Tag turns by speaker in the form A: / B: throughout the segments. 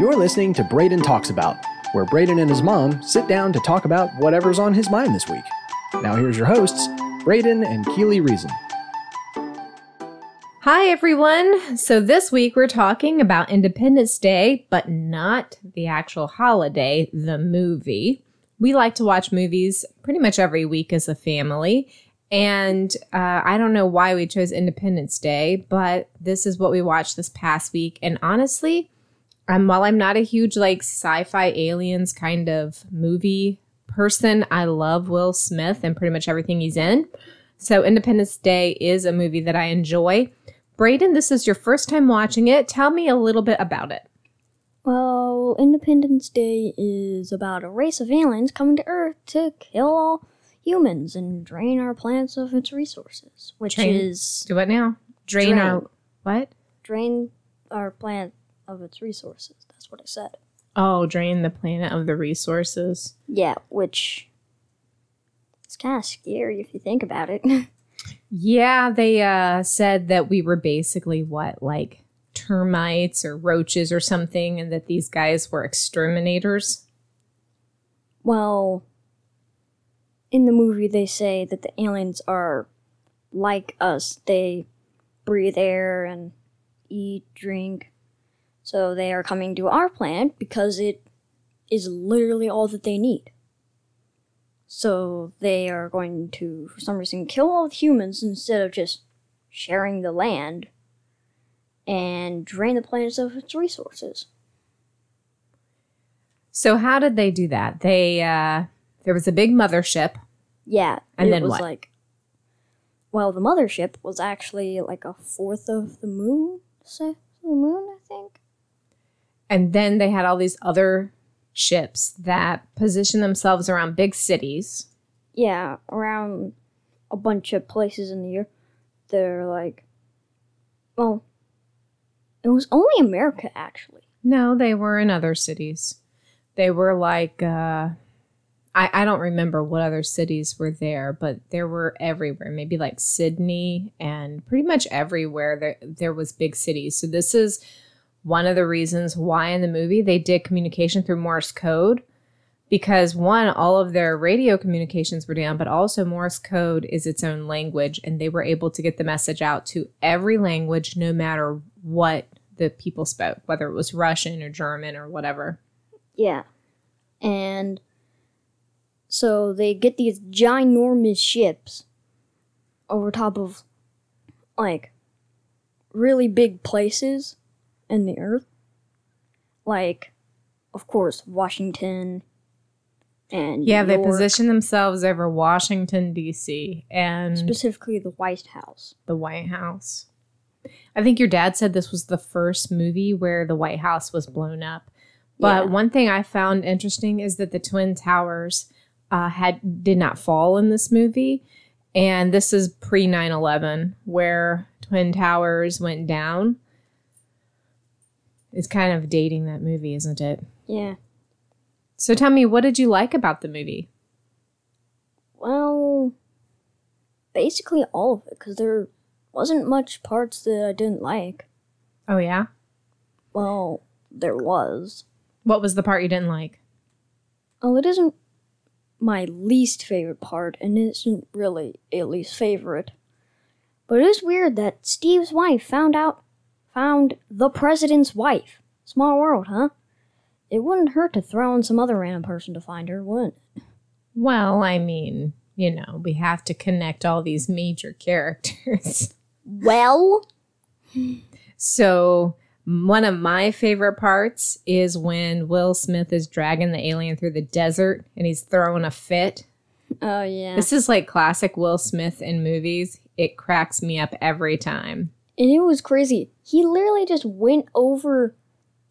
A: You're listening to Braden Talks About, where Braden and his mom sit down to talk about whatever's on his mind this week. Now, here's your hosts, Braden and Keely Reason.
B: Hi, everyone. So, this week we're talking about Independence Day, but not the actual holiday, the movie. We like to watch movies pretty much every week as a family. And uh, I don't know why we chose Independence Day, but this is what we watched this past week. And honestly, um, while I'm not a huge like sci-fi aliens kind of movie person, I love Will Smith and pretty much everything he's in. So Independence Day is a movie that I enjoy. Braden, this is your first time watching it. Tell me a little bit about it.
C: Well, Independence Day is about a race of aliens coming to Earth to kill all humans and drain our planets of its resources, which is
B: Do what now. Drain,
C: Drain.
B: our what?
C: drain our planet of its resources. That's what I said.
B: Oh, drain the planet of the resources.
C: Yeah, which is kind of scary if you think about it.
B: Yeah, they uh, said that we were basically what, like termites or roaches or something, and that these guys were exterminators.
C: well, in the movie, they say that the aliens are like us. They breathe air and eat, drink. So they are coming to our planet because it is literally all that they need. So they are going to, for some reason, kill all the humans instead of just sharing the land and drain the planet of its resources.
B: So how did they do that? They uh, there was a big mothership.
C: Yeah,
B: And
C: it
B: then
C: was
B: what?
C: like, well, the mothership was actually like a fourth of the moon, say the moon, I think.
B: And then they had all these other ships that positioned themselves around big cities.
C: Yeah, around a bunch of places in the year. They're like, well, it was only America actually.
B: No, they were in other cities. They were like, uh, I, I don't remember what other cities were there, but there were everywhere. Maybe like Sydney and pretty much everywhere there, there was big cities. So this is one of the reasons why in the movie they did communication through Morse code. Because one, all of their radio communications were down, but also Morse code is its own language, and they were able to get the message out to every language, no matter what the people spoke, whether it was Russian or German or whatever.
C: Yeah, and so they get these ginormous ships over top of like really big places in the earth. Like, of course, Washington and
B: Yeah, they position themselves over Washington, D.C. and
C: specifically the White House.
B: the White House. I think your dad said this was the first movie where the White House was blown up. But
C: Yeah.
B: one thing I found interesting is that the Twin Towers uh, had did not fall in this movie, and this is pre 9-11 where Twin Towers went down. It's kind of dating that movie, isn't it?
C: Yeah.
B: So tell me, what did you like about the movie?
C: Well, basically all of it, because there wasn't much parts that I didn't like.
B: Oh yeah,
C: Well, there was.
B: what was the part you didn't like?
C: Well, it isn't my least favorite part, and it isn't really a least favorite. But it is weird that Steve's wife found out, found the president's wife. Small world, huh? It wouldn't hurt to throw in some other random person to find her, wouldn't it?
B: Well, I mean, you know, we have to connect all these major characters.
C: Well,
B: so, one of my favorite parts is when Will Smith is dragging the alien through the desert and he's throwing a fit.
C: oh yeah.
B: This is like classic Will Smith in movies. It cracks me up every time.
C: And it was crazy. He literally just went over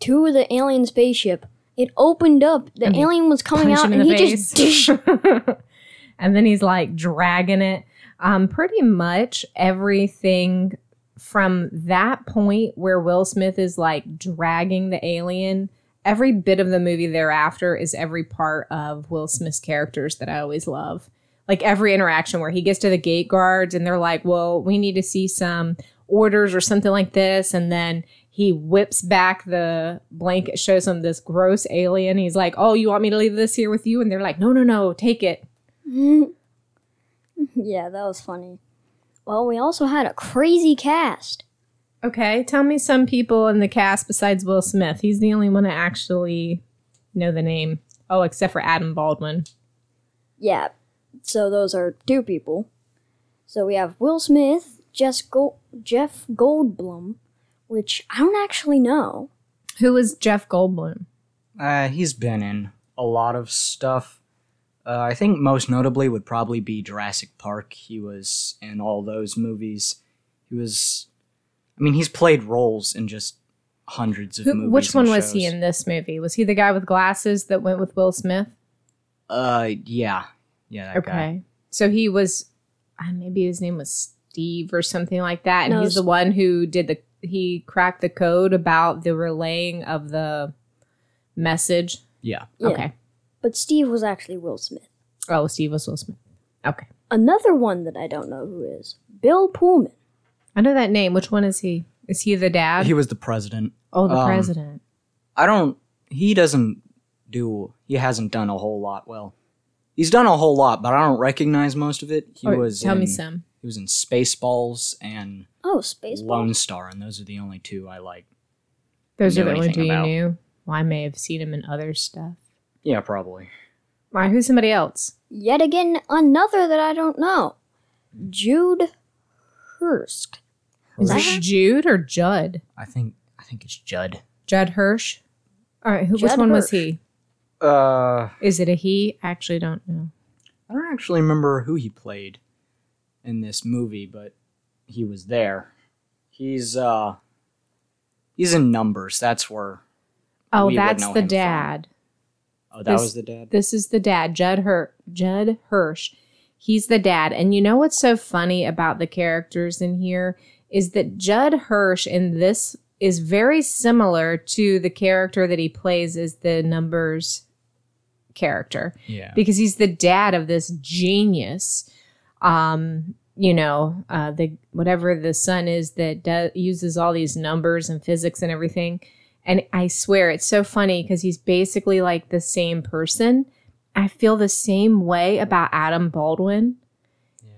C: to the alien spaceship. It opened up. The
B: And
C: alien was coming out, and he
B: the
C: just
B: and then he's like dragging it. Um, pretty much everything from that point where Will Smith is like dragging the alien, every bit of the movie thereafter is every part of Will Smith's characters that I always love. Like every interaction where he gets to the gate guards and they're like, well, we need to see some orders or something like this. And then he whips back the blanket, shows him this gross alien. He's like, "Oh, you want me to leave this here with you?" And they're like, "No, no, no, take it."
C: yeah, that was funny. Well, we also had a crazy cast.
B: Okay, tell me some people in the cast besides Will Smith. He's the only one to actually know the name. Oh, except for Adam Baldwin.
C: Yeah, so those are two people. So we have Will Smith, Jess Go- Jeff Goldblum, which I don't actually know.
B: Who is Jeff Goldblum?
D: Uh, he's been in a lot of stuff. Uh, I think most notably would probably be Jurassic Park. He was in all those movies. He was, I mean, he's played roles in just hundreds of
B: Who,
D: movies.
B: which one
D: and
B: was he in this movie? Was he the guy with glasses that went with Will Smith?
D: Uh, yeah, yeah, that guy.
B: Okay. So he was, uh, maybe his name was Steve or something like that. And
C: No,
B: he's the one who did the, he cracked the code about the relaying of the message.
D: Yeah,
C: Yeah.
B: Okay.
C: But Steve was actually Will Smith.
B: Oh, Steve was Will Smith. Okay.
C: Another one that I don't know who is Bill Pullman.
B: I know that name. Which one is he? Is he the dad?
D: he was the president.
B: oh, the
D: um,
B: president.
D: I don't. He doesn't do. He hasn't done a whole lot. Well, he's done a whole lot, but I don't recognize most of it. He
B: Or
D: was.
B: tell me
D: in-
B: some.
D: He was in Spaceballs and
C: Oh, Spaceballs.
D: Lone Star, and those are the only two I like.
B: Those are the only two
D: anything
B: you
D: about.
B: knew. Well, I may have seen him in other stuff.
D: Yeah, probably.
B: Why? Who's somebody else?
C: Yet again, another that I don't know. Jude Hurst.
B: Is
C: that
B: it?
C: Uh-huh.
B: Jude or Judd?
D: I think. I think it's Judd.
B: Judd Hirsch. All right. Who, which
C: Judd
B: one was he?
D: Uh,
B: Is it a he? I actually don't know.
D: I don't actually remember who he played in this movie, but he was there. He's uh, he's in Numbers. That's where.
B: Oh, that's the
D: him from.
B: dad.
D: Oh, that
B: This-
D: was the dad.
B: This is the dad, Judd Hur- Judd Hirsch. He's the dad. And you know what's so funny about the characters in here is that Judd Hirsch in this is very similar to the character that he plays as the numbers character
D: Yeah.
B: because he's the dad of this genius um you know uh the whatever the son is that does uses all these numbers and physics and everything and i swear it's so funny because he's basically like the same person i feel the same way about adam baldwin
D: Yeah.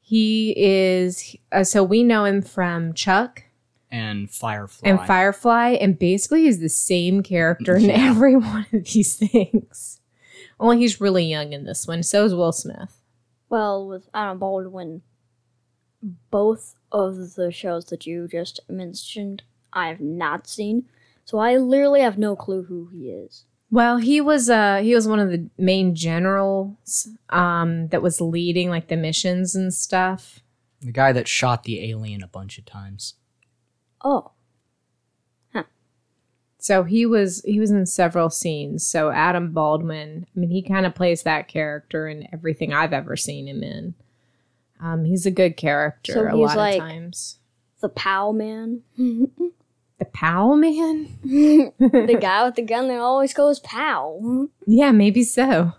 B: he is uh, so we know him from chuck
D: And Firefly.
B: and firefly and basically he's the same character in every one of these things only he's really young in this one so is will smith
C: Well, with Adam Baldwin, both of the shows that you just mentioned, I have not seen. So I literally have no clue who he is.
B: Well, he was uh he was one of the main generals um that was leading like the missions and stuff.
D: the guy that shot the alien a bunch of times.
C: Oh,
B: So he was he was in several scenes. So Adam Baldwin, I mean he kind of plays that character in everything I've ever seen him in. Um he's a good character
C: So
B: a
C: he's
B: lot
C: like-
B: of times.
C: the Pow Man.
B: The Pow man?
C: the guy with the gun that always goes Pow.
B: Yeah, maybe so.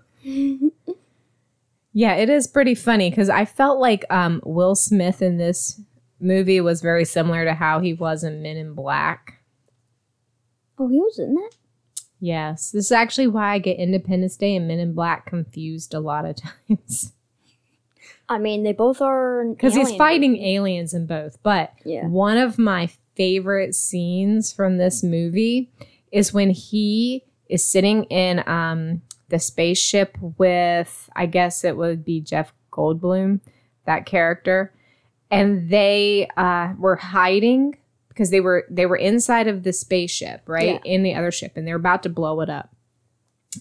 B: Yeah, it is pretty funny because I felt like um, Will Smith in this movie was very similar to how he was in Men in Black.
C: Oh, he was in that?
B: Yes, this is actually why I get Independence Day and Men in Black confused a lot of times
C: I mean, they both are.
B: because he's fighting aliens in both. But
C: Yeah.
B: one of my favorite scenes from this movie is when he is sitting in um, the spaceship with, I guess it would be Jeff Goldblum, that character, and they uh, were hiding because they were they were inside of the spaceship, right, in the other ship, and they're about to blow it up,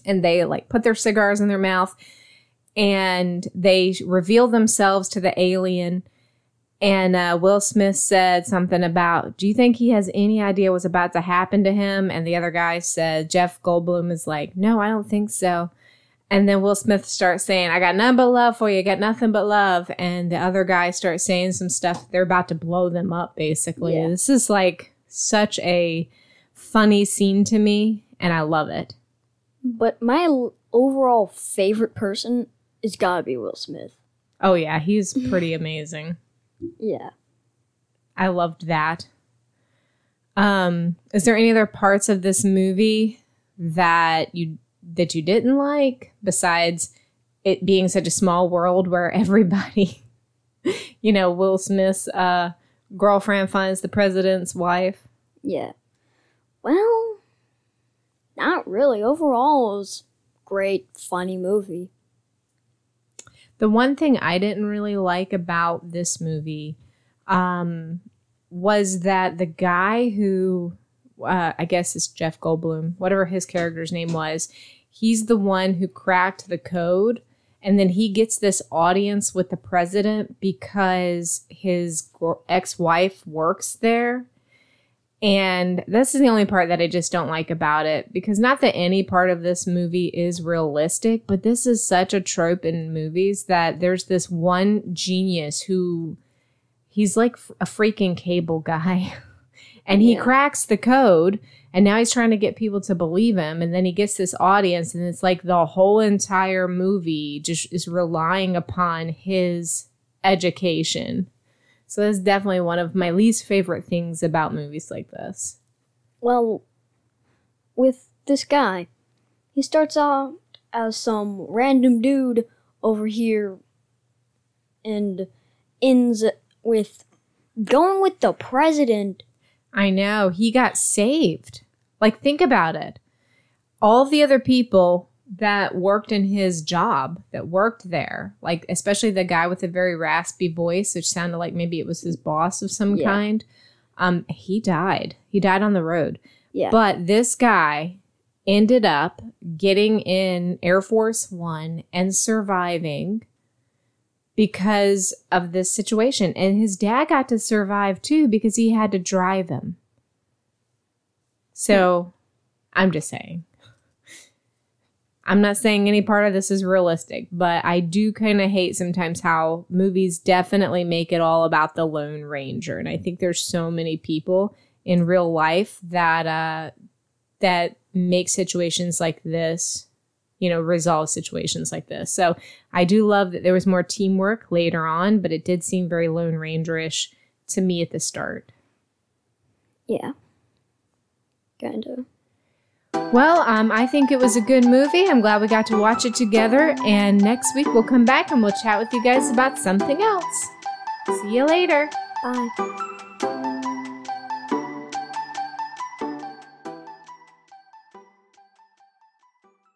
B: and they like put their cigars in their mouth, and they reveal themselves to the alien. And uh, Will Smith said something about, Do you think he has any idea what's about to happen to him? And the other guy said, Jeff Goldblum is like, No, I don't think so. And then Will Smith starts saying, I got nothing but love for you, got nothing but love. And the other guy starts saying some stuff. They're about to blow them up, basically.
C: Yeah.
B: This is like such a funny scene to me, and I love it.
C: But my l- overall favorite person is gotta be Will Smith.
B: Oh, yeah, he's pretty amazing.
C: Yeah.
B: I loved that. Um, is there any other parts of this movie that you that you didn't like besides it being such a small world where everybody, you know, Will Smith's uh, girlfriend finds the president's wife?
C: Yeah. Well, not really. Overall, it was great, funny movie.
B: The one thing I didn't really like about this movie um, was that the guy who, uh, I guess is Jeff Goldblum, whatever his character's name was, he's the one who cracked the code. And then he gets this audience with the president because his ex wife works there. And this is the only part that I just don't like about it because not that any part of this movie is realistic, but this is such a trope in movies that there's this one genius who he's like a freaking cable guy and he yeah. cracks the code and now he's trying to get people to believe him and then he gets this audience and it's like the whole entire movie just is relying upon his education so that's definitely one of my least favorite things about movies like this
C: well with this guy he starts out as some random dude over here and ends with going with the president
B: I know. He got saved. Like, think about it. All the other people that worked in his job, that worked there, like, especially the guy with the very raspy voice, which sounded like maybe it was his boss of some yeah. kind, um, he died. He died on the road. Yeah. But this guy ended up getting in Air Force One and surviving because of this situation. And his dad got to survive too because he had to drive him. So I'm just saying. I'm not saying any part of this is realistic, but I do kind of hate sometimes how movies definitely make it all about the Lone Ranger. And I think there's so many people in real life that uh, that make situations like this you know, resolve situations like this. So I do love that there was more teamwork later on, but it did seem very Lone Rangerish to me at the start.
C: Yeah. Kind of.
B: Well, um, I think it was a good movie. I'm glad we got to watch it together. And next week we'll come back and we'll chat with you guys about something else. See you later.
C: Bye.